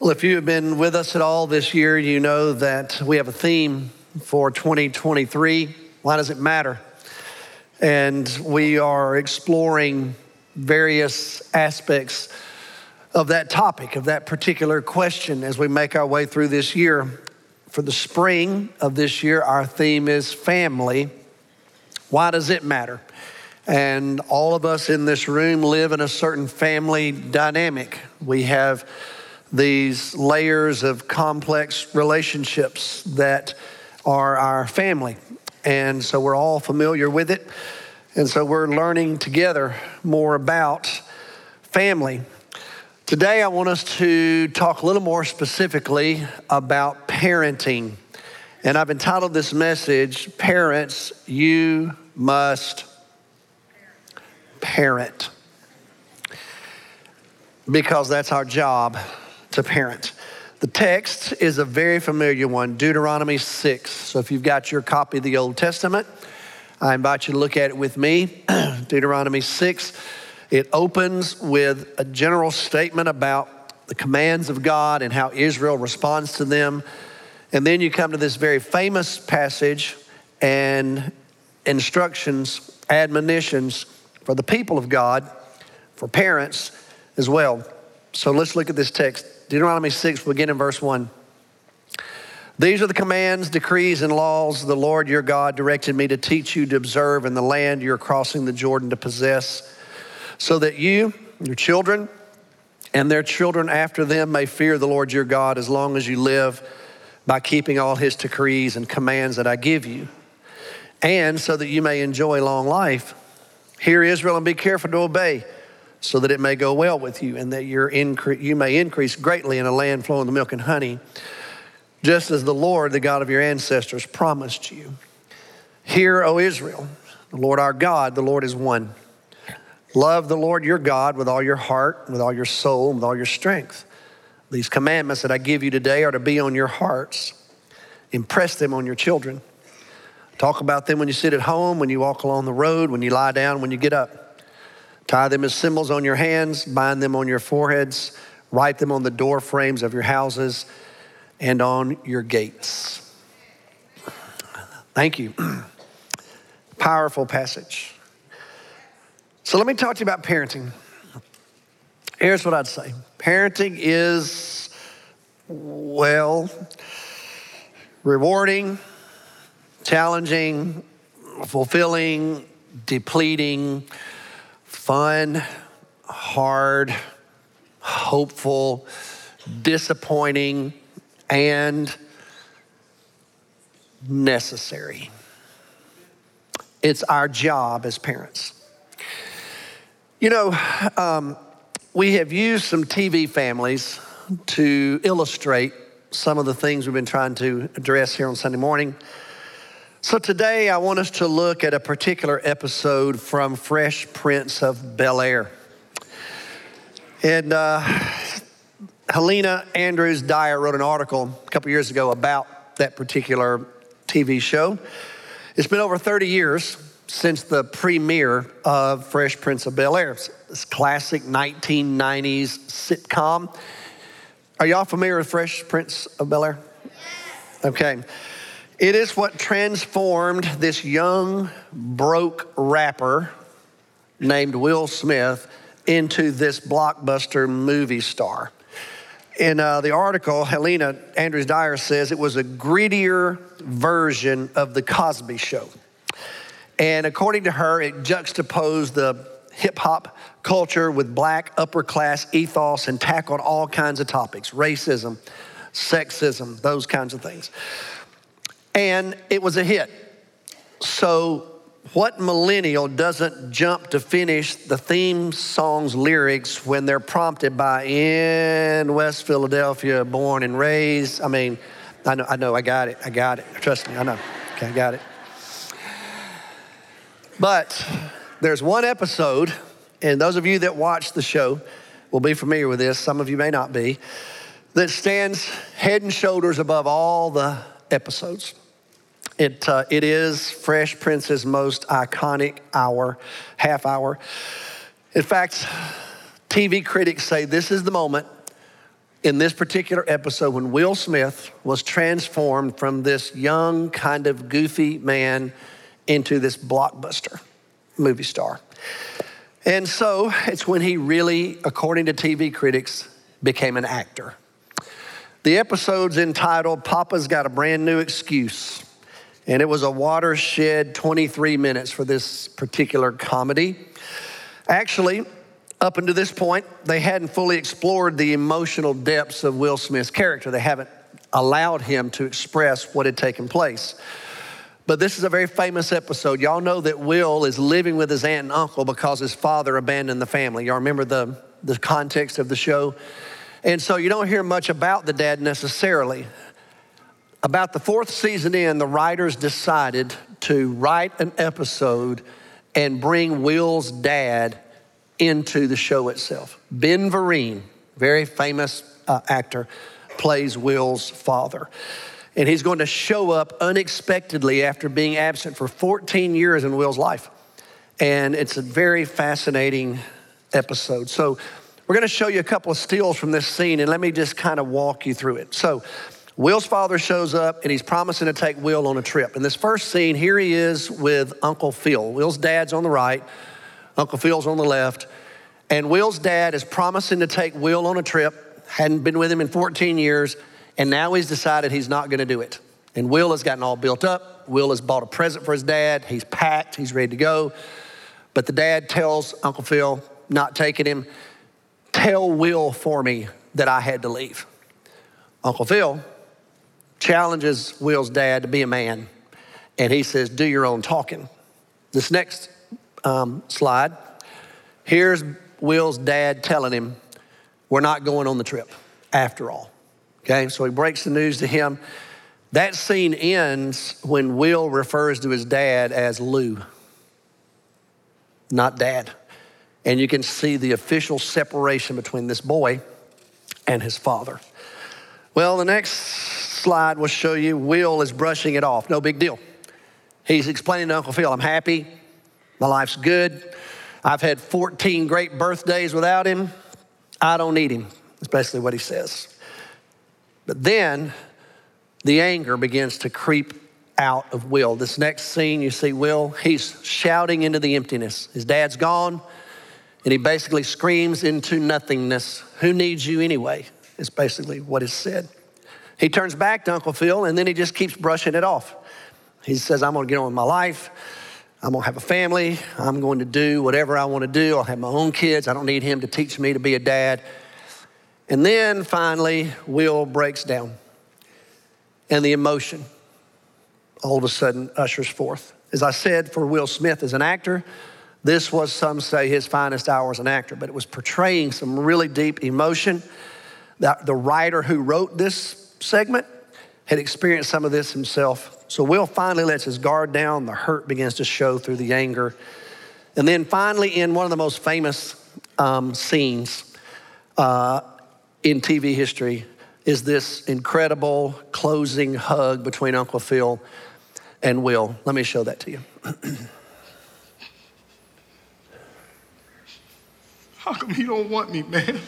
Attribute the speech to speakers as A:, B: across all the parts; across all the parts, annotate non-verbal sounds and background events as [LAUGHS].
A: Well, if you have been with us at all this year, you know that we have a theme for 2023. Why does it matter? And we are exploring various aspects of that topic, of that particular question as we make our way through this year. For the spring of this year, our theme is family. Why does it matter? And all of us in this room live in a certain family dynamic. We have these layers of complex relationships that are our family. And so we're all familiar with it. And so we're learning together more about family. Today, I want us to talk a little more specifically about parenting. And I've entitled this message, Parents, You Must parent because that's our job to. The text is a very familiar one, Deuteronomy 6. So if you've got your copy of the Old Testament, I invite you to look at it with me. [CLEARS THROAT] Deuteronomy 6. It opens with a general statement about the commands of God and how Israel responds to them. And then you come to this very famous passage and instructions, admonitions for the people of God, for parents as well. So let's look at this text. Deuteronomy 6, we'll begin in verse 1. These are the commands, decrees, and laws the Lord your God directed me to teach you to observe in the land you're crossing the Jordan to possess, so that you, your children, and their children after them may fear the Lord your God as long as you live by keeping all his decrees and commands that I give you, and so that you may enjoy long life. Hear Israel and be careful to obey, so that it may go well with you, and that incre- you may increase greatly in a land flowing with milk and honey, just as the Lord, the God of your ancestors, promised you. Hear, O Israel, the Lord our God, the Lord is one. Love the Lord your God with all your heart, with all your soul, and with all your strength. These commandments that I give you today are to be on your hearts. Impress them on your children. Talk about them when you sit at home, when you walk along the road, when you lie down, when you get up. Tie them as symbols on your hands, bind them on your foreheads, write them on the door frames of your houses and on your gates. Thank you. [CLEARS THROAT] Powerful passage. So let me talk to you about parenting. Here's what I'd say parenting is, well, rewarding, challenging, fulfilling, depleting, fun, hard, hopeful, disappointing, and necessary. It's our job as parents. You know, um, we have used some TV families to illustrate some of the things we've been trying to address here on Sunday morning. So today I want us to look at a particular episode from Fresh Prince of Bel Air. And uh, Helena Andrews Dyer wrote an article a couple years ago about that particular TV show. It's been over 30 years since the premiere of Fresh Prince of Bel Air. This classic 1990s sitcom. Are y'all familiar with Fresh Prince of Bel Air? Okay. It is what transformed this young, broke rapper named Will Smith into this blockbuster movie star. In uh, the article, Helena Andrews Dyer says it was a grittier version of The Cosby Show. And according to her, it juxtaposed the hip hop culture with black upper class ethos and tackled all kinds of topics racism, sexism, those kinds of things and it was a hit. So, what millennial doesn't jump to finish the theme song's lyrics when they're prompted by in West Philadelphia, born and raised? I mean, I know, I know, I got it, I got it. Trust me, I know. Okay, I got it. But there's one episode, and those of you that watch the show will be familiar with this, some of you may not be, that stands head and shoulders above all the episodes. It, uh, it is Fresh Prince's most iconic hour, half hour. In fact, TV critics say this is the moment in this particular episode when Will Smith was transformed from this young, kind of goofy man into this blockbuster movie star. And so it's when he really, according to TV critics, became an actor. The episode's entitled Papa's Got a Brand New Excuse. And it was a watershed 23 minutes for this particular comedy. Actually, up until this point, they hadn't fully explored the emotional depths of Will Smith's character. They haven't allowed him to express what had taken place. But this is a very famous episode. Y'all know that Will is living with his aunt and uncle because his father abandoned the family. Y'all remember the, the context of the show? And so you don't hear much about the dad necessarily. About the fourth season in, the writers decided to write an episode and bring Will's dad into the show itself. Ben Vereen, very famous uh, actor, plays Will's father. And he's going to show up unexpectedly after being absent for 14 years in Will's life. And it's a very fascinating episode. So, we're going to show you a couple of steals from this scene, and let me just kind of walk you through it. So, Will's father shows up and he's promising to take Will on a trip. In this first scene, here he is with Uncle Phil. Will's dad's on the right, Uncle Phil's on the left. And Will's dad is promising to take Will on a trip, hadn't been with him in 14 years, and now he's decided he's not gonna do it. And Will has gotten all built up. Will has bought a present for his dad. He's packed, he's ready to go. But the dad tells Uncle Phil, not taking him, tell Will for me that I had to leave. Uncle Phil challenges Will's dad to be a man, and he says, Do your own talking. This next um, slide, here's Will's dad telling him, We're not going on the trip after all. Okay, so he breaks the news to him. That scene ends when Will refers to his dad as Lou, not dad. And you can see the official separation between this boy and his father. Well, the next slide will show you Will is brushing it off. No big deal. He's explaining to Uncle Phil, I'm happy, my life's good. I've had 14 great birthdays without him. I don't need him. That's basically what he says. But then the anger begins to creep out of Will. This next scene, you see Will, he's shouting into the emptiness. His dad's gone, and he basically screams into nothingness Who needs you anyway? Is basically what is said. He turns back to Uncle Phil, and then he just keeps brushing it off. He says, I'm gonna get on with my life. I'm gonna have a family. I'm going to do whatever I wanna do. I'll have my own kids. I don't need him to teach me to be a dad. And then finally, Will breaks down, and the emotion all of a sudden ushers forth. As I said, for Will Smith as an actor, this was, some say, his finest hour as an actor, but it was portraying some really deep emotion. That the writer who wrote this segment had experienced some of this himself so Will finally lets his guard down. The hurt begins to show through the anger. And then finally, in one of the most famous um, scenes uh, in TV history, is this incredible closing hug between Uncle Phil and Will. Let me show that to you. [CLEARS THROAT]
B: How come you don't want me, man?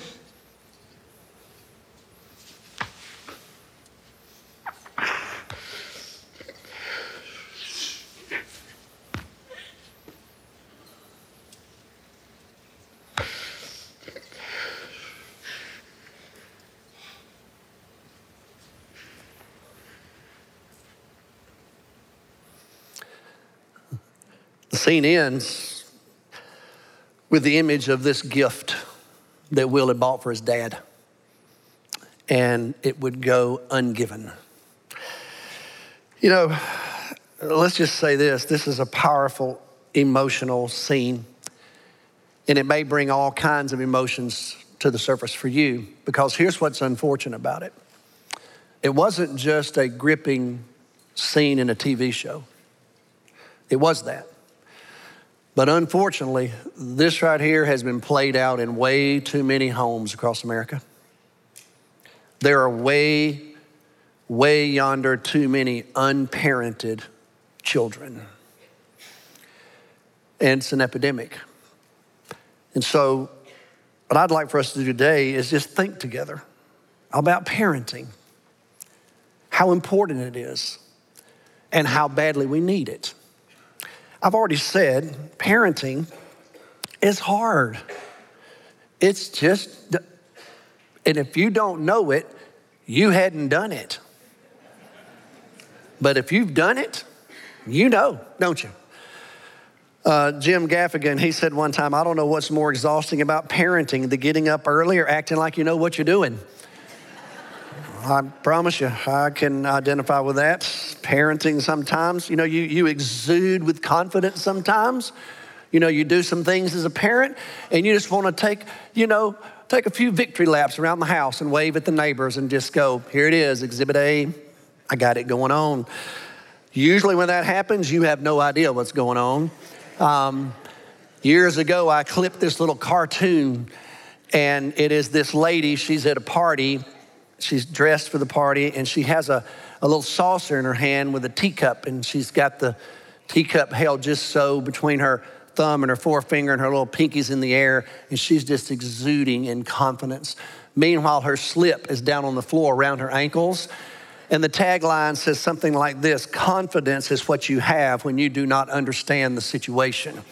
A: The scene ends with the image of this gift that Will had bought for his dad, and it would go ungiven. You know, let's just say this. This is a powerful emotional scene, and it may bring all kinds of emotions to the surface for you because here's what's unfortunate about it. It wasn't just a gripping scene in a TV show, it was that. But unfortunately, this right here has been played out in way too many homes across America. There are way, way yonder too many unparented children. And it's an epidemic. And so, what I'd like for us to do today is just think together about parenting, how important it is, and how badly we need it. I've already said parenting is hard. It's just, and if you don't know it, you hadn't done it. But if you've done it, you know, don't you? Uh, Jim Gaffigan, he said one time, I don't know what's more exhausting about parenting, the getting up early or acting like you know what you're doing. [LAUGHS] I promise you, I can identify with that. Parenting sometimes, you know, you, you exude with confidence sometimes. You know, you do some things as a parent and you just want to take, you know, take a few victory laps around the house and wave at the neighbors and just go, here it is, exhibit A, I got it going on. Usually, when that happens, you have no idea what's going on. Um, years ago, I clipped this little cartoon, and it is this lady, she's at a party, she's dressed for the party, and she has a, a little saucer in her hand with a teacup, and she's got the teacup held just so between her thumb and her forefinger and her little pinkies in the air, and she's just exuding in confidence. Meanwhile, her slip is down on the floor around her ankles. And the tagline says something like this Confidence is what you have when you do not understand the situation.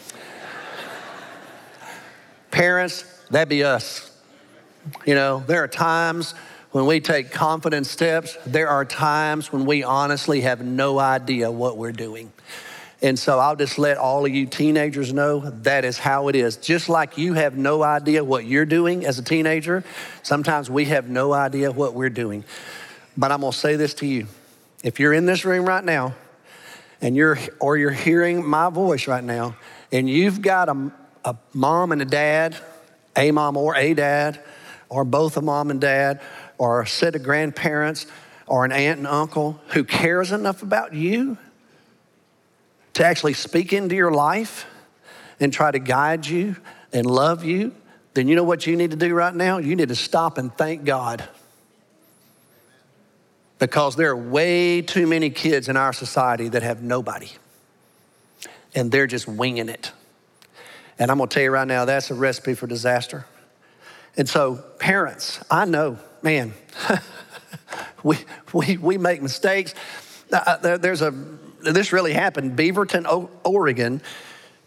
A: Parents, that be us. You know, there are times when we take confident steps, there are times when we honestly have no idea what we're doing. And so I'll just let all of you teenagers know that is how it is. Just like you have no idea what you're doing as a teenager, sometimes we have no idea what we're doing. But I'm going to say this to you. If you're in this room right now and you're or you're hearing my voice right now and you've got a, a mom and a dad, a mom or a dad, or both a mom and dad, or a set of grandparents, or an aunt and uncle who cares enough about you to actually speak into your life and try to guide you and love you, then you know what you need to do right now? You need to stop and thank God. Because there are way too many kids in our society that have nobody, and they're just winging it. And I'm gonna tell you right now, that's a recipe for disaster. And so, parents, I know, man, [LAUGHS] we, we, we make mistakes. Uh, there, there's a this really happened. Beaverton, Oregon,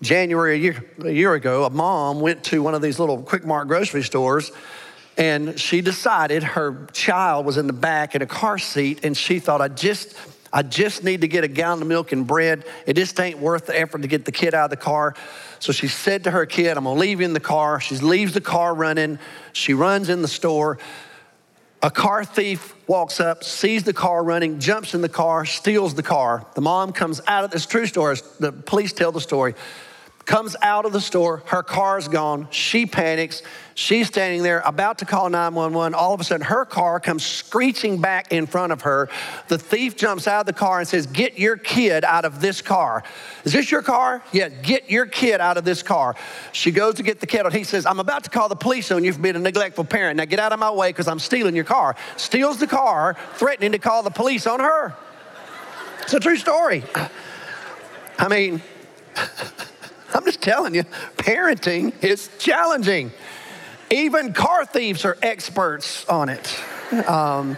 A: January a year, a year ago, a mom went to one of these little Quick Mart grocery stores and she decided her child was in the back in a car seat and she thought, I just, I just need to get a gallon of milk and bread. It just ain't worth the effort to get the kid out of the car. So she said to her kid, I'm gonna leave you in the car. She leaves the car running. She runs in the store. A car thief walks up, sees the car running, jumps in the car, steals the car. The mom comes out of this true story. The police tell the story. Comes out of the store, her car's gone. She panics. She's standing there about to call 911. All of a sudden, her car comes screeching back in front of her. The thief jumps out of the car and says, Get your kid out of this car. Is this your car? Yeah, get your kid out of this car. She goes to get the kid. He says, I'm about to call the police on you for being a neglectful parent. Now get out of my way because I'm stealing your car. Steals the car, threatening to call the police on her. It's a true story. I mean, [LAUGHS] I'm just telling you, parenting is challenging. Even car thieves are experts on it. Um,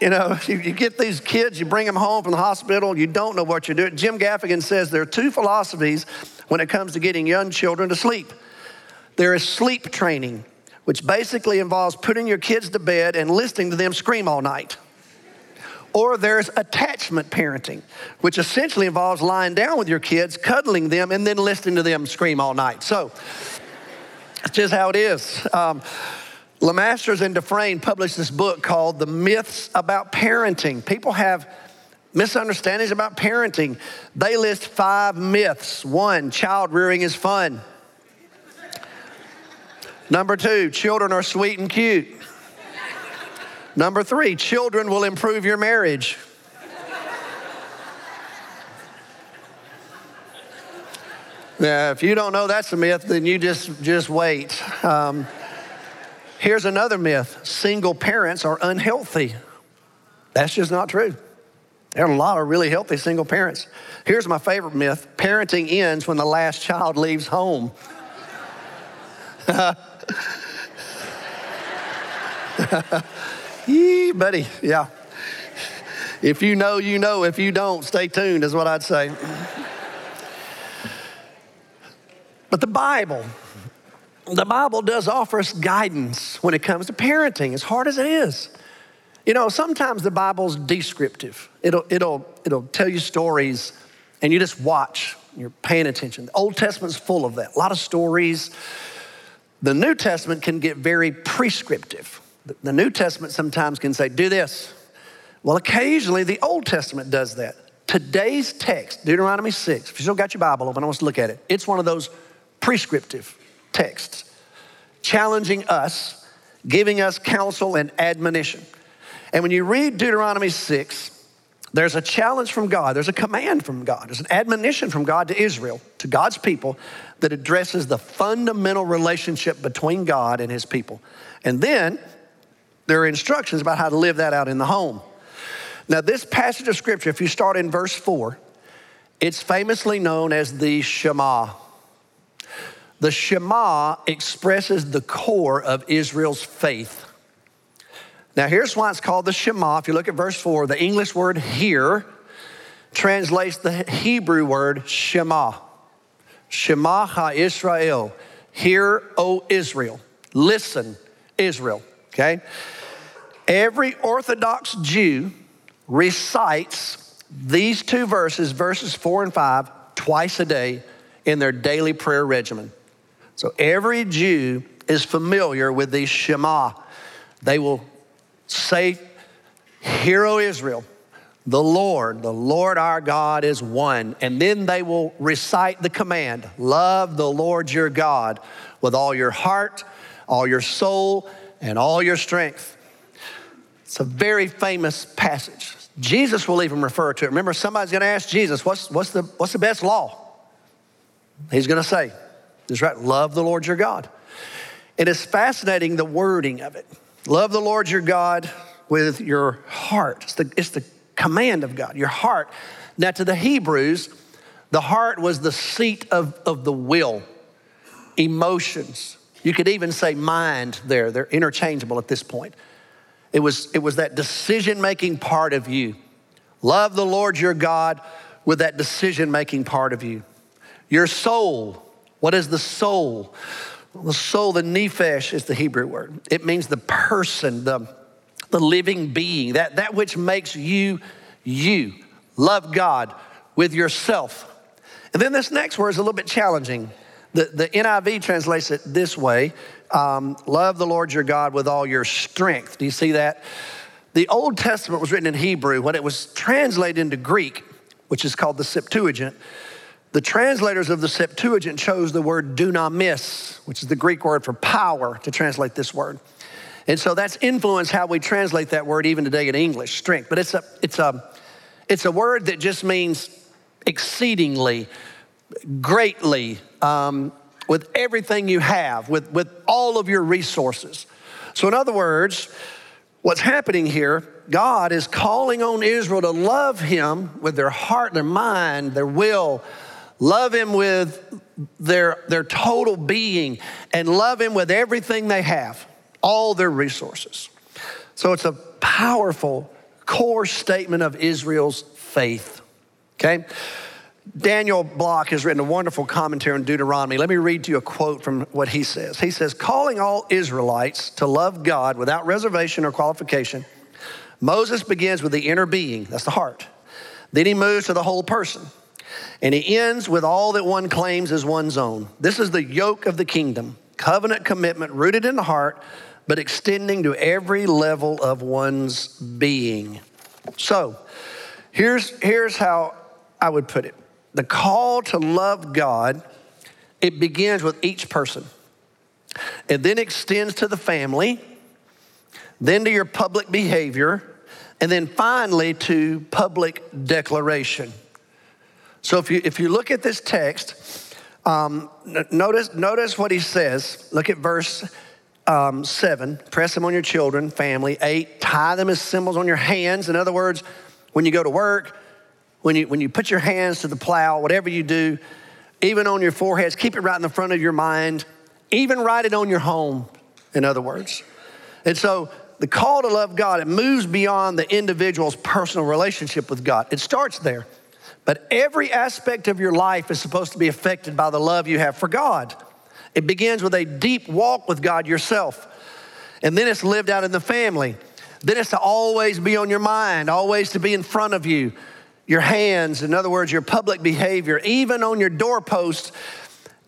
A: you know, you, [LAUGHS] you, get these kids, you bring them home from the hospital, you don't know what you're doing. Jim Gaffigan says there are two philosophies when it comes to getting young children to sleep. There is sleep training, which basically involves putting your kids to bed and listening to them scream all night. Or there's attachment parenting, which essentially involves lying down with your kids, cuddling them, and then listening to them scream all night. So, that's just how it is. Um, Lemasters and DeFrain published this book called The Myths About Parenting. People have misunderstandings about parenting. They list five myths. One, child rearing is fun. Number two, children are sweet and cute. Number three, children will improve your marriage. Now, if you don't know that's a myth, then you just just wait. Um, here's another myth: single parents are unhealthy. That's just not true. There are a lot of really healthy single parents. Here's my favorite myth: parenting ends when the last child leaves home. [LAUGHS] Yee, buddy, yeah. If you know, you know. If you don't, stay tuned, is what I'd say. But the Bible, the Bible does offer us guidance when it comes to parenting, as hard as it is. You know, sometimes the Bible's descriptive. It'll, it'll, it'll tell you stories, and you just watch. You're paying attention. The Old Testament's full of that. A lot of stories. The New Testament can get very prescriptive. The New Testament sometimes can say, do this. Well, occasionally the Old Testament does that. Today's text, Deuteronomy 6, if you still got your Bible open, I want to look at it. It's one of those prescriptive texts, challenging us, giving us counsel and admonition. And when you read Deuteronomy 6, there's a challenge from God, there's a command from God, there's an admonition from God to Israel, to God's people, that addresses the fundamental relationship between God and his people. And then there are instructions about how to live that out in the home. Now, this passage of scripture, if you start in verse 4, it's famously known as the Shema. The Shema expresses the core of Israel's faith. Now, here's why it's called the Shema. If you look at verse 4, the English word hear translates the Hebrew word Shema. Shema ha Israel. Hear, O Israel. Listen, Israel. Okay? Every Orthodox Jew recites these two verses, verses four and five, twice a day in their daily prayer regimen. So every Jew is familiar with the Shema. They will say, Hear, O Israel, the Lord, the Lord our God is one. And then they will recite the command love the Lord your God with all your heart, all your soul, and all your strength. It's a very famous passage. Jesus will even refer to it. Remember, somebody's going to ask Jesus, what's, what's, the, what's the best law? He's going to say, is right, love the Lord your God. It is fascinating the wording of it. Love the Lord your God with your heart. It's the, it's the command of God, your heart. Now, to the Hebrews, the heart was the seat of, of the will, emotions. You could even say mind there. They're interchangeable at this point. It was, it was that decision making part of you. Love the Lord your God with that decision making part of you. Your soul. What is the soul? The soul, the nephesh is the Hebrew word. It means the person, the, the living being, that, that which makes you you. Love God with yourself. And then this next word is a little bit challenging. The, the NIV translates it this way um, Love the Lord your God with all your strength. Do you see that? The Old Testament was written in Hebrew. When it was translated into Greek, which is called the Septuagint, the translators of the Septuagint chose the word dunamis, which is the Greek word for power, to translate this word. And so that's influenced how we translate that word even today in English, strength. But it's a, it's a, it's a word that just means exceedingly, greatly, um, with everything you have, with, with all of your resources. So, in other words, what's happening here, God is calling on Israel to love Him with their heart, their mind, their will, love Him with their, their total being, and love Him with everything they have, all their resources. So, it's a powerful core statement of Israel's faith. Okay? Daniel Block has written a wonderful commentary on Deuteronomy. Let me read to you a quote from what he says. He says, Calling all Israelites to love God without reservation or qualification, Moses begins with the inner being, that's the heart. Then he moves to the whole person. And he ends with all that one claims is one's own. This is the yoke of the kingdom, covenant commitment rooted in the heart, but extending to every level of one's being. So, here's, here's how I would put it the call to love God, it begins with each person. It then extends to the family, then to your public behavior, and then finally to public declaration. So if you, if you look at this text, um, notice, notice what he says. Look at verse um, seven. Press them on your children, family. Eight, tie them as symbols on your hands. In other words, when you go to work, when you, when you put your hands to the plow, whatever you do, even on your foreheads, keep it right in the front of your mind, even write it on your home, in other words. And so the call to love God, it moves beyond the individual's personal relationship with God. It starts there. But every aspect of your life is supposed to be affected by the love you have for God. It begins with a deep walk with God yourself. And then it's lived out in the family. Then it's to always be on your mind, always to be in front of you. Your hands, in other words, your public behavior, even on your doorpost.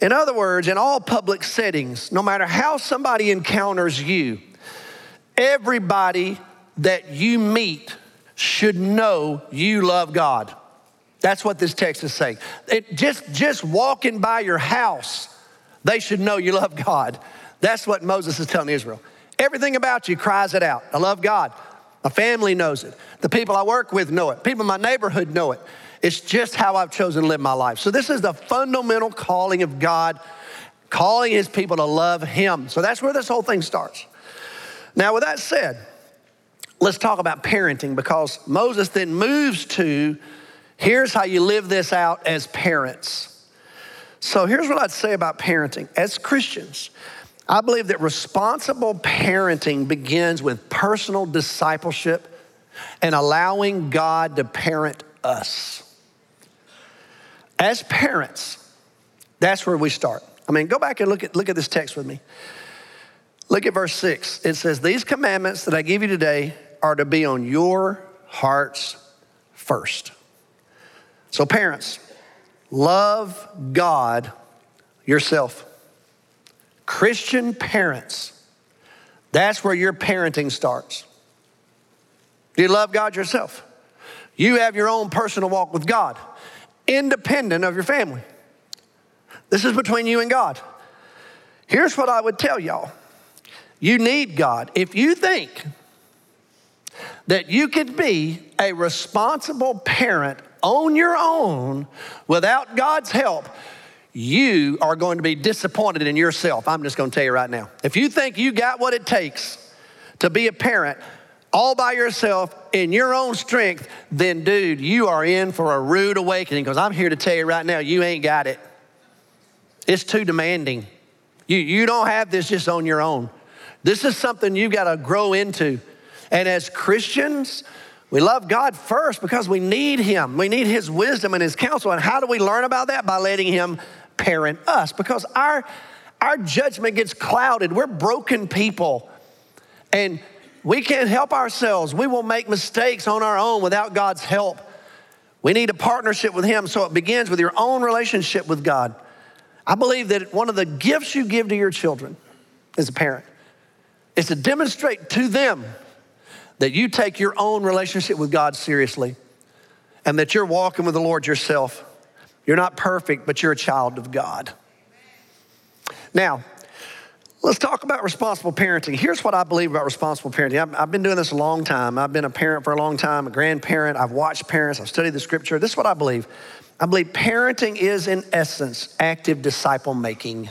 A: In other words, in all public settings, no matter how somebody encounters you, everybody that you meet should know you love God. That's what this text is saying. It, just, just walking by your house, they should know you love God. That's what Moses is telling Israel. Everything about you cries it out. I love God. My family knows it. The people I work with know it. People in my neighborhood know it. It's just how I've chosen to live my life. So, this is the fundamental calling of God, calling his people to love him. So, that's where this whole thing starts. Now, with that said, let's talk about parenting because Moses then moves to here's how you live this out as parents. So, here's what I'd say about parenting. As Christians, I believe that responsible parenting begins with personal discipleship and allowing God to parent us. As parents, that's where we start. I mean, go back and look at, look at this text with me. Look at verse six. It says, These commandments that I give you today are to be on your hearts first. So, parents, love God yourself. Christian parents, that's where your parenting starts. Do you love God yourself? You have your own personal walk with God, independent of your family. This is between you and God. Here's what I would tell y'all you need God. If you think that you could be a responsible parent on your own without God's help, you are going to be disappointed in yourself. I'm just going to tell you right now. If you think you got what it takes to be a parent all by yourself in your own strength, then dude, you are in for a rude awakening because I'm here to tell you right now, you ain't got it. It's too demanding. You, you don't have this just on your own. This is something you've got to grow into. And as Christians, we love God first because we need Him. We need His wisdom and His counsel. And how do we learn about that? By letting Him parent us because our, our judgment gets clouded. We're broken people and we can't help ourselves. We will make mistakes on our own without God's help. We need a partnership with Him, so it begins with your own relationship with God. I believe that one of the gifts you give to your children as a parent is to demonstrate to them that you take your own relationship with God seriously and that you're walking with the Lord yourself. You're not perfect, but you're a child of God. Now, let's talk about responsible parenting. Here's what I believe about responsible parenting. I've, I've, been doing this a long time. I've been a parent for a long time, a grandparent. I've watched parents, I've studied the scripture. This is what I believe. I believe parenting is, in essence, active disciple making.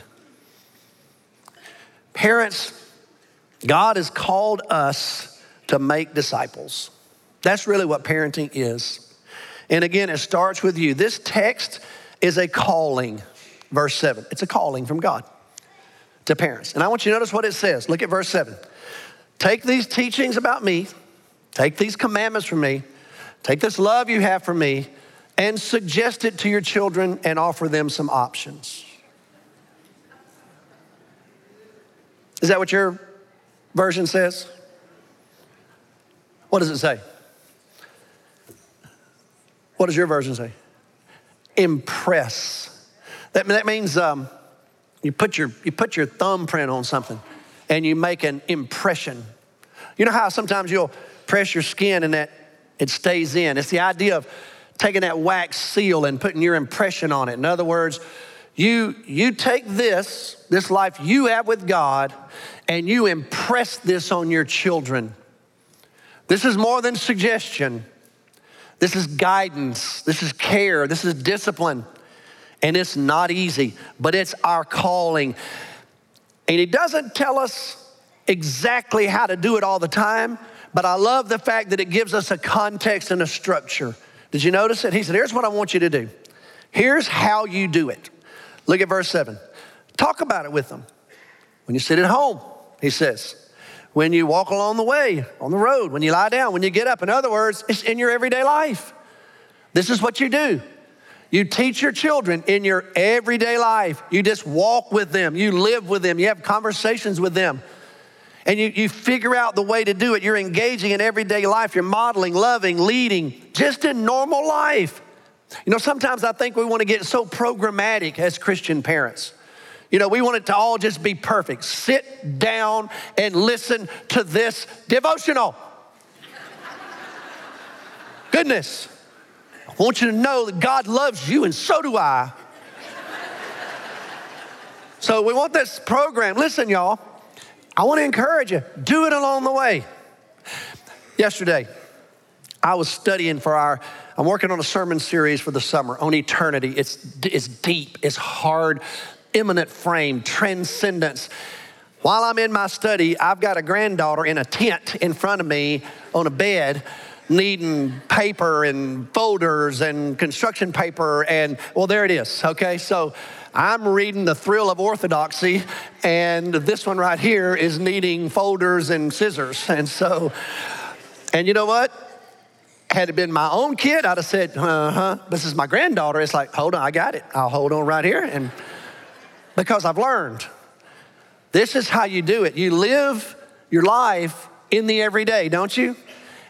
A: Parents, God has called us to make disciples. That's really what parenting is. And again, it starts with you. This text is a calling, verse 7. It's a calling from God to parents. And I want you to notice what it says. Look at verse 7. Take these teachings about me, take these commandments from me, take this love you have for me, and suggest it to your children and offer them some options. Is that what your version says? What does it say? What does your version say? Impress. That, that means um, you, put your, you put your thumbprint on something and you make an impression. You know how sometimes you'll press your skin and that it stays in? It's the idea of taking that wax seal and putting your impression on it. In other words, you, you take this, this life you have with God, and you impress this on your children. This is more than suggestion. This is guidance. This is care. This is discipline. And it's not easy, but it's our calling. And He doesn't tell us exactly how to do it all the time, but I love the fact that it gives us a context and a structure. Did you notice it? He said, Here's what I want you to do. Here's how you do it. Look at verse 7. Talk about it with them. When you sit at home, he says, when you walk along the way, on the road, when you lie down, when you get up. In other words, it's in your everyday life. This is what you do. You teach your children in your everyday life. You just walk with them, you live with them, you have conversations with them. And you, you figure out the way to do it. You're engaging in everyday life. You're modeling, loving, leading, just in normal life. You know, sometimes I think we want to get so programmatic as Christian parents. You know, we want it to all just be perfect. Sit down and listen to this devotional. Goodness. I want you to know that God loves you, and so do I. so we want this program. Listen, y'all, I want to encourage you do it along the way. Yesterday, I was studying for our, I'm working on a sermon series for the summer on eternity. It's, it's deep, it's hard, immanent frame, transcendence. While I'm in my study, I've got a granddaughter in a tent in front of me on a bed needing paper and folders and construction paper and well there it is okay? So i'm reading the thrill of orthodoxy and this one right here is needing folders and scissors. And so and you know what? Had it been my own kid i'd have said uh-huh this is my granddaughter. It's like hold on i got it. I'll hold on right here and because i've learned this is how you do it you live your life in the everyday don't you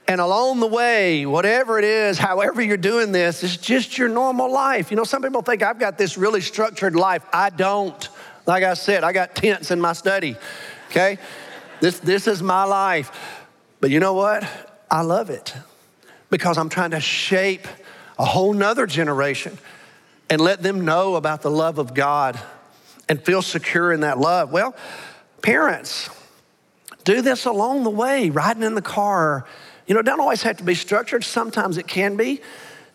A: and along the way, whatever it is, however you're doing this, it's just your normal life. You know, some people think I've got this really structured life. I don't. Like I said, I got tents in my study, okay? This, this is my life. But you know what? I love it because I'm trying to shape a whole nother generation and let them know about the love of God and feel secure in that love. Well, parents, do this along the way, riding in the car you know, it doesn't always have to be structured, sometimes it can be.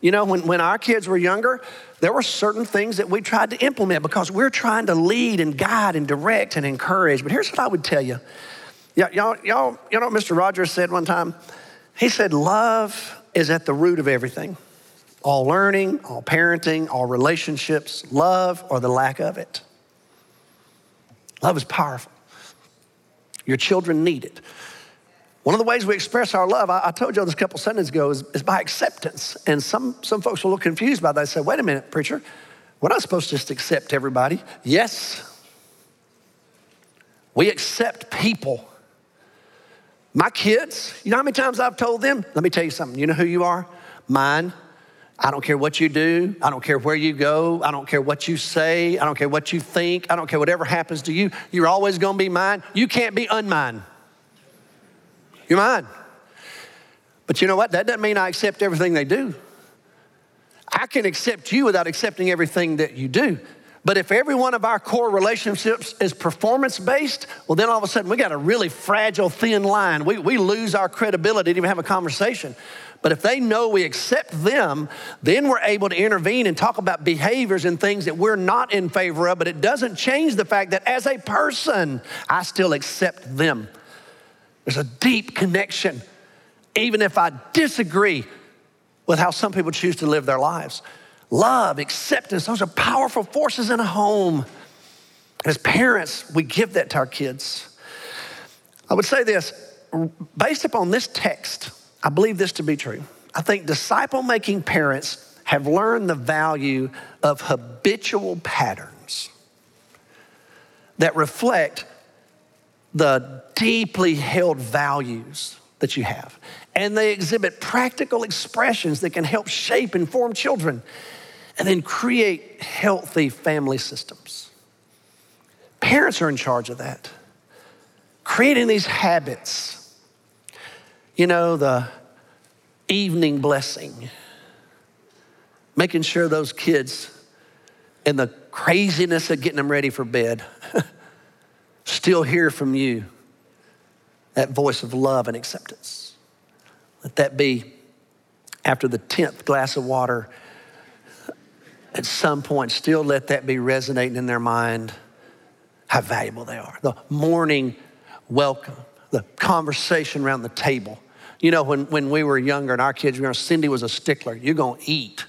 A: You know, when, when our kids were younger, there were certain things that we tried to implement because we're trying to lead and guide and direct and encourage. But here's what I would tell you. Y'all, y'all, y'all, you know what Mr. Rogers said one time? He said, Love is at the root of everything. All learning, all parenting, all relationships, love or the lack of it. Love is powerful. Your children need it. One of the ways we express our love, I, I told you this a couple Sundays ago, is, is, by acceptance. And some, some folks will look confused by that. They say, wait a minute, preacher, we're not supposed to just accept everybody. Yes, we accept people. My kids, you know how many times I've told them? Let me tell you something. You know who you are? Mine. I don't care what you do. I don't care where you go. I don't care what you say. I don't care what you think. I don't care whatever happens to you. You're always going to be mine. You can't be unmine. You're mine. But you know what? That doesn't mean I accept everything they do. I can accept you without accepting everything that you do. But if every one of our core relationships is performance based, well, then all of a sudden we got a really fragile, thin line. We, we lose our credibility to even have a conversation. But if they know we accept them, then we're able to intervene and talk about behaviors and things that we're not in favor of. But it doesn't change the fact that as a person, I still accept them. There's a deep connection, even if I disagree with how some people choose to live their lives. Love, acceptance, those are powerful forces in a home. As parents, we give that to our kids. I would say this based upon this text, I believe this to be true. I think disciple making parents have learned the value of habitual patterns that reflect the deeply held values that you have. And they exhibit practical expressions that can help shape and form children and then create healthy family systems. Parents are in charge of that. Creating these habits. You know, the evening blessing, making sure those kids and the craziness of getting them ready for bed [LAUGHS] still hear from you that voice of love and acceptance. Let that be after the 10th glass of water. At some point, still let that be resonating in their mind how valuable they are. The morning welcome, the conversation around the table. You know, when, when we were younger and our kids were, Cindy was a stickler. You're going to eat.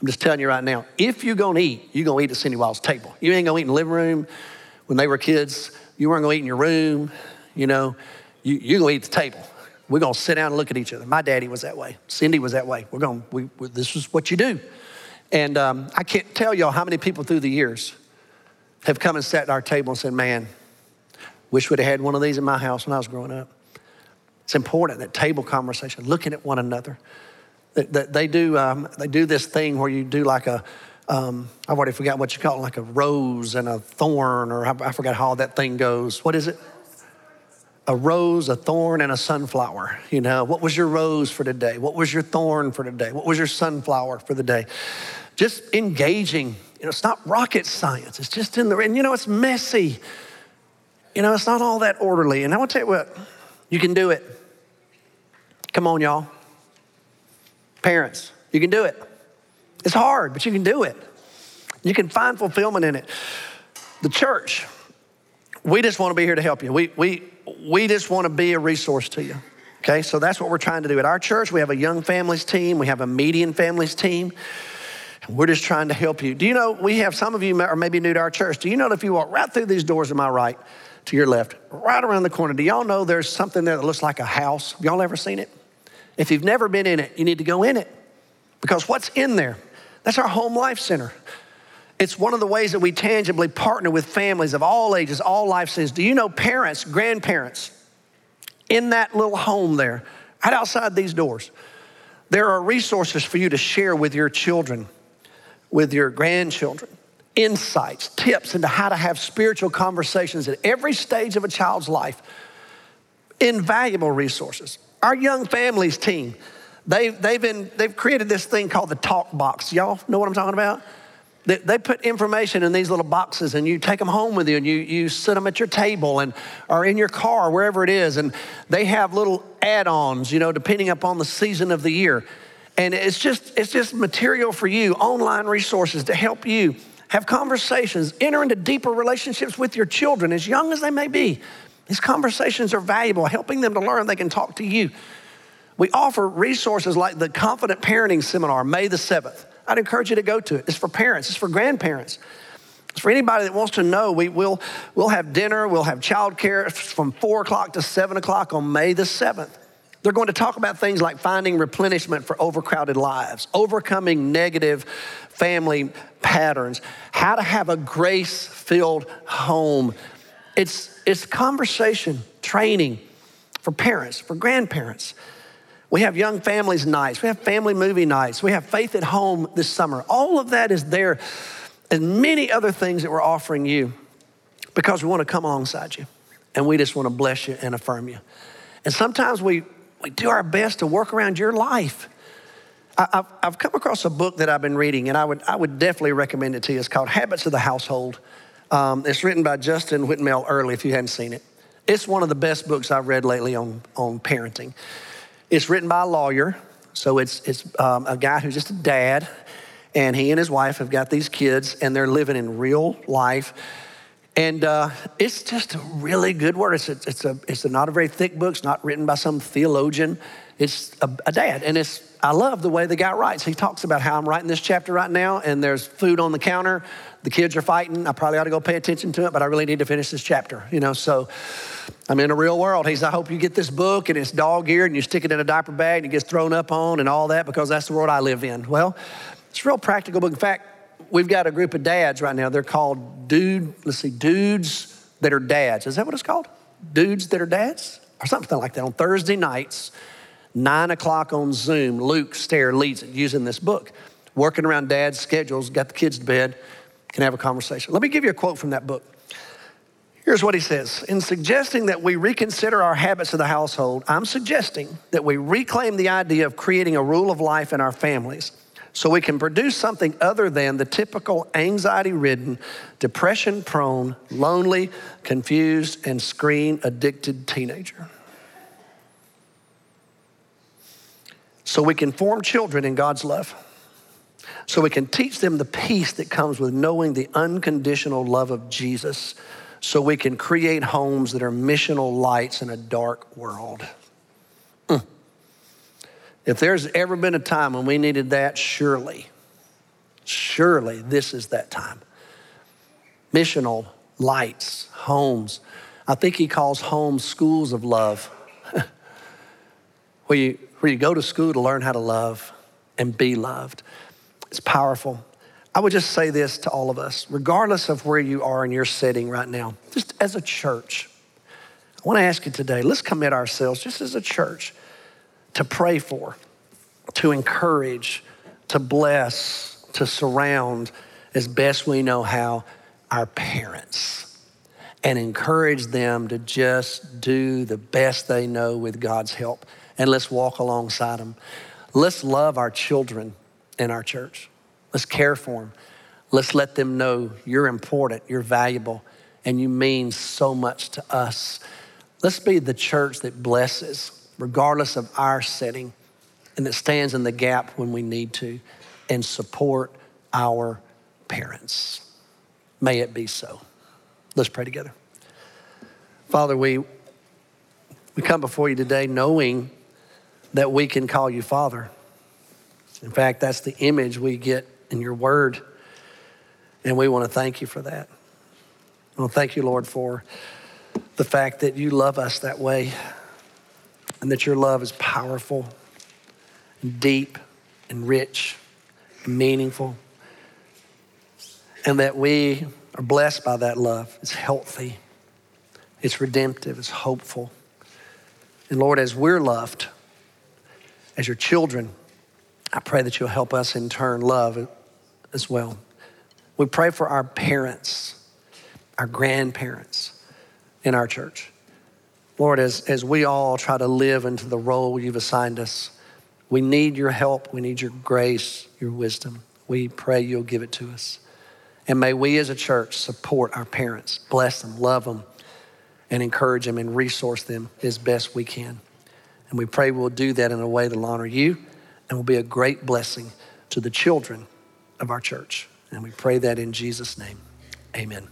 A: I'm just telling you right now, if you're going to eat, you're going to eat at Cindy Wiles' table. You ain't going to eat in the living room when they were kids, you weren't going to eat in your room, you know. You, you go eat at the table. We're going to sit down and look at each other. My daddy was that way. Cindy was that way. We're going, we, we, this is what you do. And um, I can't tell y'all how many people through the years have come and sat at our table and said, man, wish we'd have had one of these in my house when I was growing up. It's important that table conversation, looking at one another. That, they, do, um, they do this thing where you do like a, um, I've already forgot what you call it, like a rose and a thorn, or I, I forgot how that thing goes. What is it? a rose, a thorn, and a sunflower. You know, what was your rose for today? What was your thorn for today? What was your sunflower for the day? Just engaging. You know, it's not rocket science. It's just in the, and you know, it's messy. You know, it's not all that orderly. And I want to tell you what, you can do it. Come on, y'all. Parents, you can do it. It's hard, but you can do it. You can find fulfillment in it. The church, we just want to be here to help you. We, we, we just want to be a resource to you. Okay, so that's what we're trying to do. At our church, we have a young families team, we have a median families team. And we're just trying to help you. Do you know, we have some of you are maybe new to our church. Do you know that if you walk right through these doors to my right, to your left, right around the corner, do y'all know there's something there that looks like a house? Have y'all ever seen it? If you've never been in it, you need to go in it. Because what's in there? That's our home life center. It's one of the ways that we tangibly partner with families of all ages, all life stages. Do you know parents, grandparents, in that little home there, right outside these doors? There are resources for you to share with your children, with your grandchildren, insights, tips into how to have spiritual conversations at every stage of a child's life. Invaluable resources. Our young families team, they've, they've, been, they've created this thing called the Talk Box. Y'all know what I'm talking about? They, they put information in these little boxes and you take them home with you and you, you sit them at your table and or in your car, wherever it is. And they have little add-ons, you know, depending upon the season of the year. And it's just, it's just material for you, online resources to help you have conversations, enter into deeper relationships with your children, as young as they may be. These conversations are valuable, helping them to learn they can talk to you. We offer resources like the Confident Parenting Seminar, May the 7th. I'd encourage you to go to it. It's for parents, it's for grandparents. It's for anybody that wants to know. We will we'll have dinner, we'll have childcare from four o'clock to seven o'clock on May the 7th. They're going to talk about things like finding replenishment for overcrowded lives, overcoming negative family patterns, how to have a grace filled home. It's, it's conversation, training for parents, for grandparents. We have young families nights. We have family movie nights. We have faith at home this summer. All of that is there and many other things that we're offering you because we want to come alongside you and we just want to bless you and affirm you. And sometimes we, we do our best to work around your life. I, have I've come across a book that I've been reading and I would, I would definitely recommend it to you. It's called Habits of the Household. Um, it's written by Justin Whitmel Early, if you hadn't seen it. It's one of the best books I've read lately on, on parenting. It's written by a lawyer, so it's, it's um, a guy who's just a dad, and he and his wife have got these kids, and they're living in real life. And uh, it's just a really good word. It's, a, it's, a, it's a not a very thick book. It's not written by some theologian. It's a, a dad, and it's I love the way the guy writes. He talks about how I'm writing this chapter right now, and there's food on the counter. The kids are fighting. I probably ought to go pay attention to it, but I really need to finish this chapter, you know. So I'm in a real world. He says, I hope you get this book and it's dog eared and you stick it in a diaper bag and it gets thrown up on and all that because that's the world I live in. Well, it's a real practical book. In fact, we've got a group of dads right now. They're called dude, let's see, dudes that are dads. Is that what it's called? Dudes that are dads? Or something like that on Thursday nights Nine o'clock on Zoom, Luke Stair leads it using this book. Working around dad's schedules, got the kids to bed, can have a conversation. Let me give you a quote from that book. Here's what he says In suggesting that we reconsider our habits of the household, I'm suggesting that we reclaim the idea of creating a rule of life in our families so we can produce something other than the typical anxiety ridden, depression prone, lonely, confused, and screen addicted teenager. so we can form children in God's love. So we can teach them the peace that comes with knowing the unconditional love of Jesus. So we can create homes that are missional lights in a dark world. If there's ever been a time when we needed that, surely, surely this is that time. Missional lights, homes. I think he calls homes schools of love, [LAUGHS] where, you, where you go to school to learn how to love and be loved. It's powerful. I would just say this to all of us, regardless of where you are in your setting right now, just as a church. I want to ask you today, let's commit ourselves just as a church to pray for, to encourage, to bless, to surround as best we know how our parents and encourage them to just do the best they know with God's help. And let's walk alongside them. Let's love our children in our church. Let's care for them. Let's let them know you're important, you're valuable, and you mean so much to us. Let's be the church that blesses, regardless of our setting, and that stands in the gap when we need to, and support our parents. May it be so. Let's pray together. Father, we, we come before you today knowing that we can call you Father. In fact, that's the image we get in your word. And we want to thank you for that. To thank you, Lord, for the fact that you love us that way and that your love is powerful and deep and rich and meaningful and that we are blessed by that love. It's healthy, it's redemptive, it's hopeful. And Lord, as we're loved, as your children, I pray that you'll help us in turn love as well. We pray for our parents, our grandparents in our church. Lord, as, as we all try to live into the role you've assigned us, we need your help. We need your grace, your wisdom. We pray you'll give it to us. And may we as a church support our parents, bless them, love them, and encourage them and resource them as best we can. And we pray we'll do that in a way that'll honor you and will be a great blessing to the children of our church. And we pray that in Jesus' name. Amen.